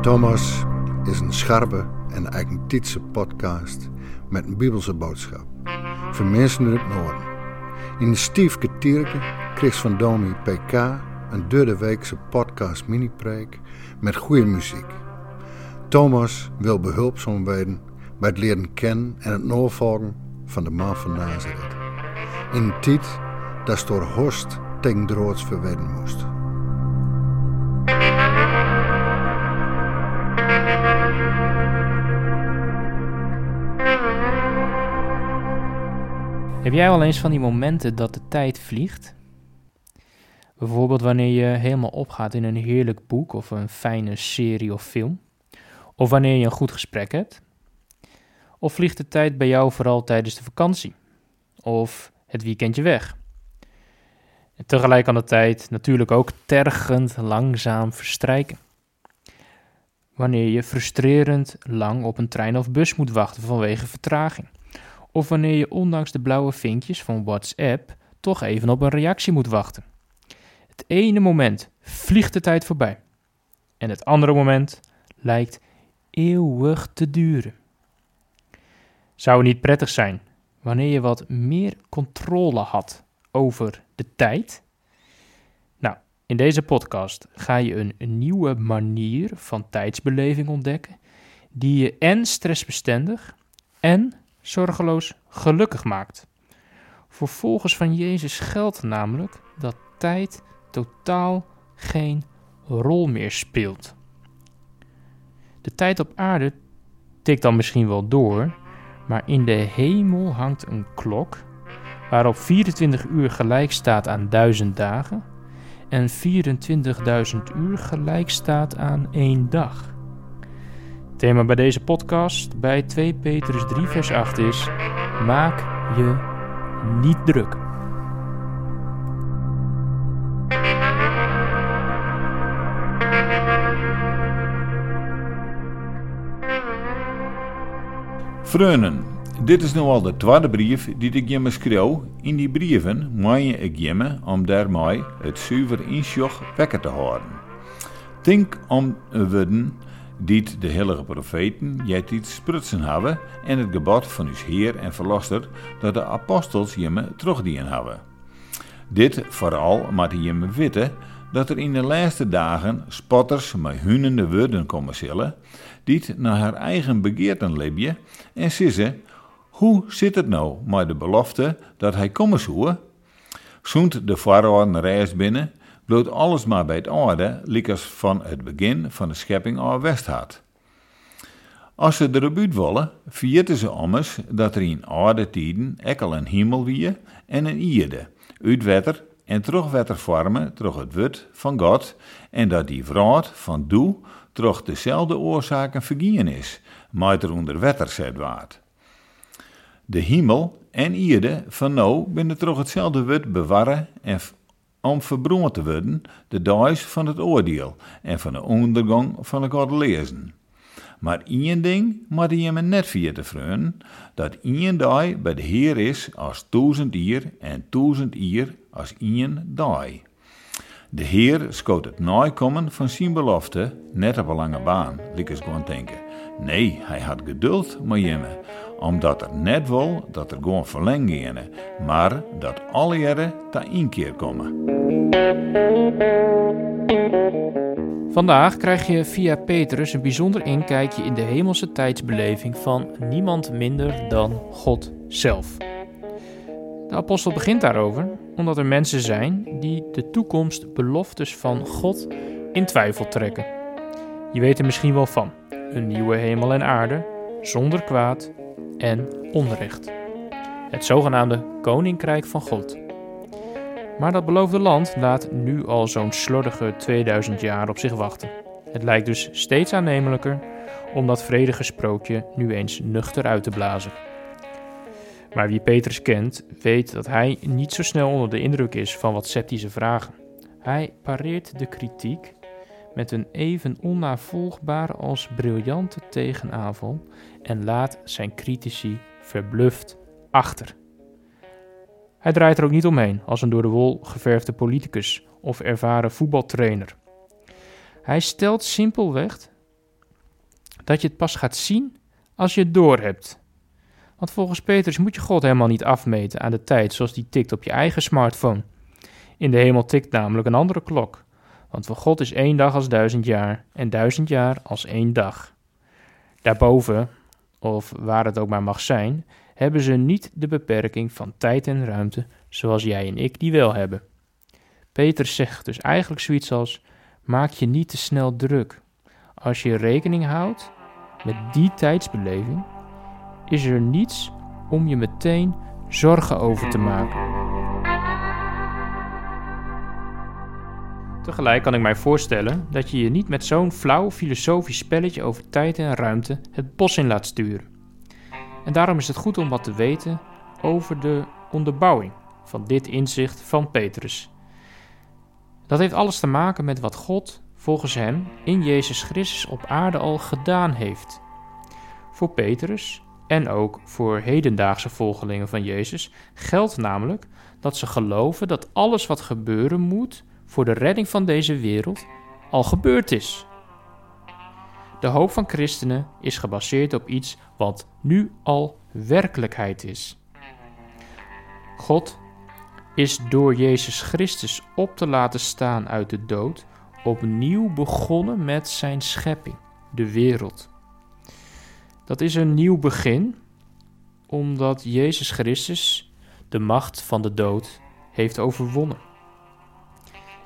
Thomas is een scherpe en eigentietse podcast met een bibelse boodschap. Voor mensen in het noorden. In de Stiefke Tierke kreeg van Domi PK een derde weekse podcast mini-preek met goede muziek. Thomas wil behulpzaam worden bij het leren kennen en het navolgen van de man van Nazareth. In een tijd dat door Horst tegen verwedden moest. Heb jij wel eens van die momenten dat de tijd vliegt? Bijvoorbeeld wanneer je helemaal opgaat in een heerlijk boek of een fijne serie of film. Of wanneer je een goed gesprek hebt. Of vliegt de tijd bij jou vooral tijdens de vakantie? Of het weekendje weg? En tegelijk kan de tijd natuurlijk ook tergend langzaam verstrijken. Wanneer je frustrerend lang op een trein of bus moet wachten vanwege vertraging. Of wanneer je ondanks de blauwe vinkjes van WhatsApp toch even op een reactie moet wachten. Het ene moment vliegt de tijd voorbij. En het andere moment lijkt eeuwig te duren. Zou het niet prettig zijn wanneer je wat meer controle had over de tijd? Nou, in deze podcast ga je een, nieuwe manier van tijdsbeleving ontdekken, die je en stressbestendig en zorgeloos gelukkig maakt. Voor volgers van Jezus geldt namelijk dat tijd totaal geen rol meer speelt. De tijd op aarde tikt dan misschien wel door, maar in de hemel hangt een klok waarop 24 uur gelijk staat aan 1000 dagen en 24.000 uur gelijk staat aan één dag. Thema bij deze podcast bij 2 Petrus 3 vers 8 is: Maak je niet druk. Freunen, dit is nu al de tweede brief die ik je schreeuw. In die brieven je ik je om daarmee het zuiver insjoch wekker te houden. Denk om woorden die de heilige profeten jet iets sprutsen hebben en het gebod van uw Heer en Verlosser dat de apostels je terugdien hebben. Dit vooral maar je me weten dat er in de laatste dagen spotters met hunende woorden komen zullen, die naar haar eigen begeerten leven en zeggen, hoe zit het nou met de belofte dat hij komen zou? Zoent de farao reis binnen, bloot alles maar bij het orde, liekers van het begin van de schepping al west had. Als ze erop uit willen, vierten ze ommers dat er in oude tijden ekkel een hemel wie en een ierde, uit wetter en terug wetter vormen terug het wut van God, en dat die vrouw van doe terug dezelfde oorzaken vergien is, maar er onder wetter zet waard. De hemel en ierde van nou binnen terug hetzelfde wut bewarren en om verbroond te worden de duis van het oordeel en van de ondergang van de God lezen. Maar één ding moet je me net via te vreun, dat één dag bij de Heer is als duizend ier en duizend ier als één dag. De Heer schoot het naaikommen van zijn belofte net op een lange baan, liek eens gewoon denken. Nee, hij had geduld met me, omdat er net wel dat er gewoon verlengen maar dat alle jaren ta één keer komen. Vandaag krijg je via Petrus een bijzonder inkijkje in de hemelse tijdsbeleving van niemand minder dan God zelf. De apostel begint daarover omdat er mensen zijn die de toekomst beloftes van God in twijfel trekken. Je weet er misschien wel van: een nieuwe hemel en aarde, zonder kwaad en onrecht. Het zogenaamde Koninkrijk van God. Maar dat beloofde land laat nu al zo'n slordige 2000 jaar op zich wachten. Het lijkt dus steeds aannemelijker om dat vredige sprookje nu eens nuchter uit te blazen. Maar wie Petrus kent, weet dat hij niet zo snel onder de indruk is van wat sceptische vragen. Hij pareert de kritiek met een even onnavolgbare als briljante tegenaanval en laat zijn critici verbluft achter. Hij draait er ook niet omheen als een door de wol geverfde politicus of ervaren voetbaltrainer. Hij stelt simpelweg dat je het pas gaat zien als je het doorhebt. Want volgens Petrus moet je God helemaal niet afmeten aan de tijd zoals die tikt op je eigen smartphone. In de hemel tikt namelijk een andere klok. Want voor God is één dag als duizend jaar en duizend jaar als één dag. Daarboven, of waar het ook maar mag zijn, hebben ze niet de beperking van tijd en ruimte zoals jij en ik die wel hebben. Petrus zegt dus eigenlijk zoiets als: maak je niet te snel druk. Als je rekening houdt met die tijdsbeleving, is er niets om je meteen zorgen over te maken. Tegelijk kan ik mij voorstellen dat je je niet met zo'n flauw filosofisch spelletje over tijd en ruimte het bos in laat sturen. En daarom is het goed om wat te weten over de onderbouwing van dit inzicht van Petrus. Dat heeft alles te maken met wat God volgens hem in Jezus Christus op aarde al gedaan heeft. Voor Petrus en ook voor hedendaagse volgelingen van Jezus geldt namelijk dat ze geloven dat alles wat gebeuren moet voor de redding van deze wereld al gebeurd is. De hoop van christenen is gebaseerd op iets wat nu al werkelijkheid is. God is door Jezus Christus op te laten staan uit de dood opnieuw begonnen met zijn schepping, de wereld. Dat is een nieuw begin, omdat Jezus Christus de macht van de dood heeft overwonnen.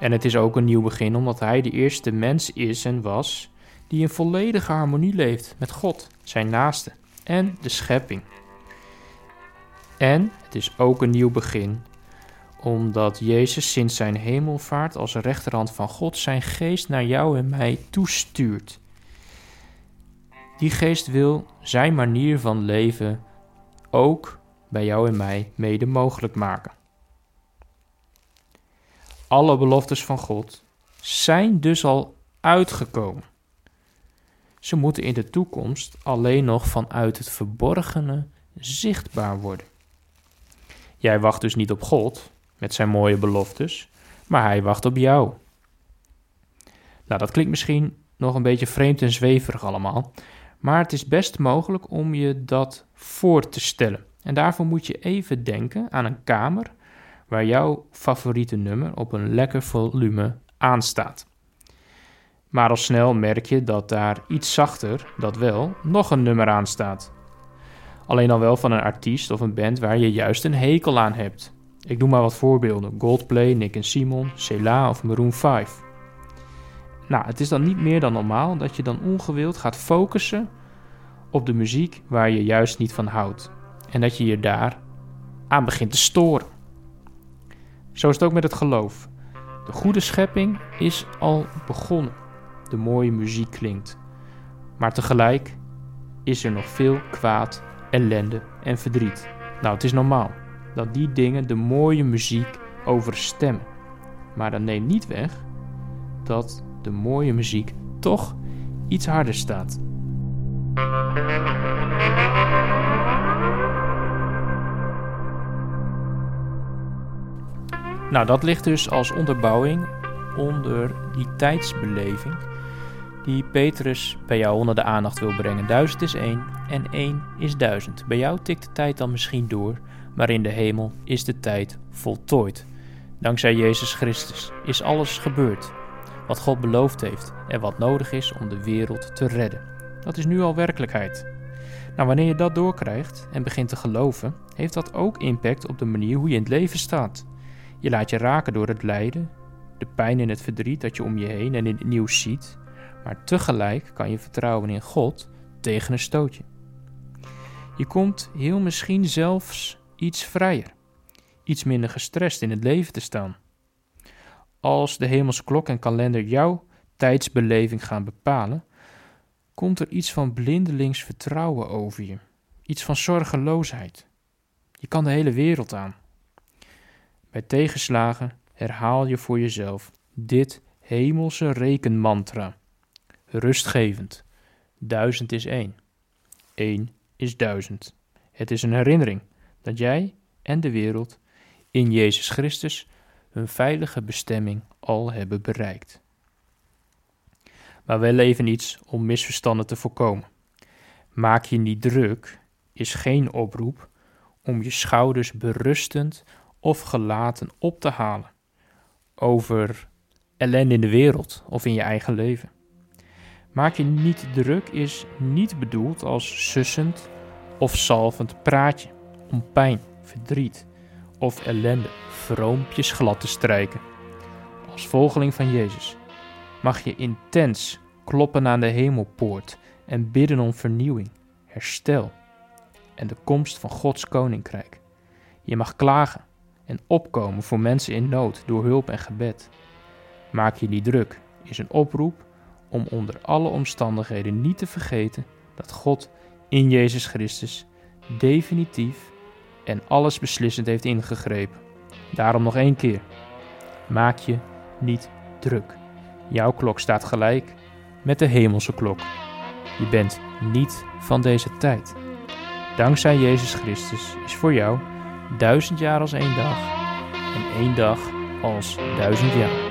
En het is ook een nieuw begin, omdat Hij de eerste mens is en was die in volledige harmonie leeft met God, zijn naaste en de schepping. En het is ook een nieuw begin, omdat Jezus sinds zijn hemelvaart als rechterhand van God zijn geest naar jou en mij toestuurt. Die geest wil zijn manier van leven ook bij jou en mij mede mogelijk maken. Alle beloftes van God zijn dus al uitgekomen. Ze moeten in de toekomst alleen nog vanuit het verborgene zichtbaar worden. Jij wacht dus niet op God met zijn mooie beloftes, maar hij wacht op jou. Nou, dat klinkt misschien nog een beetje vreemd en zweverig allemaal, maar het is best mogelijk om je dat voor te stellen. En daarvoor moet je even denken aan een kamer waar jouw favoriete nummer op een lekker volume aanstaat. Maar al snel merk je dat daar iets zachter, dat wel, nog een nummer aan staat. Alleen dan wel van een artiest of een band waar je juist een hekel aan hebt. Ik doe maar wat voorbeelden: Goldplay, Nick en Simon, Cela of Maroon 5. Nou, het is dan niet meer dan normaal dat je dan ongewild gaat focussen op de muziek waar je juist niet van houdt. En dat je je daar aan begint te storen. Zo is het ook met het geloof. De goede schepping is al begonnen. De mooie muziek klinkt. Maar tegelijk is er nog veel kwaad, ellende en verdriet. Nou, het is normaal dat die dingen de mooie muziek overstemmen. Maar dat neemt niet weg dat de mooie muziek toch iets harder staat. Nou, dat ligt dus als onderbouwing onder die tijdsbeleving die Petrus bij jou onder de aandacht wil brengen. Duizend is één en één is duizend. Bij jou tikt de tijd dan misschien door, maar in de hemel is de tijd voltooid. Dankzij Jezus Christus is alles gebeurd wat God beloofd heeft en wat nodig is om de wereld te redden. Dat is nu al werkelijkheid. Nou, wanneer je dat doorkrijgt en begint te geloven, heeft dat ook impact op de manier hoe je in het leven staat. Je laat je raken door het lijden, de pijn en het verdriet dat je om je heen en in het nieuws ziet, maar tegelijk kan je vertrouwen in God tegen een stootje. Je komt heel misschien zelfs iets vrijer, iets minder gestrest in het leven te staan. Als de hemelse klok en kalender jouw tijdsbeleving gaan bepalen, komt er iets van blindelings vertrouwen over je, iets van zorgeloosheid. Je kan de hele wereld aan. Bij tegenslagen herhaal je voor jezelf dit hemelse rekenmantra. Rustgevend. Duizend is één. Eén is duizend. Het is een herinnering dat jij en de wereld in Jezus Christus hun veilige bestemming al hebben bereikt. Maar wel even iets om misverstanden te voorkomen. Maak je niet druk is geen oproep om je schouders berustend of gelaten op te halen over ellende in de wereld of in je eigen leven. Maak je niet druk is niet bedoeld als sussend of salvend praatje om pijn, verdriet of ellende vroompjes glad te strijken. Als volgeling van Jezus mag je intens kloppen aan de hemelpoort en bidden om vernieuwing, herstel en de komst van Gods koninkrijk. Je mag klagen en opkomen voor mensen in nood door hulp en gebed. Maak je niet druk is een oproep om onder alle omstandigheden niet te vergeten dat God in Jezus Christus definitief en alles beslissend heeft ingegrepen. Daarom nog één keer. Maak je niet druk. Jouw klok staat gelijk met de hemelse klok. Je bent niet van deze tijd. Dankzij Jezus Christus is voor jou duizend jaar als één dag en één dag als duizend jaar.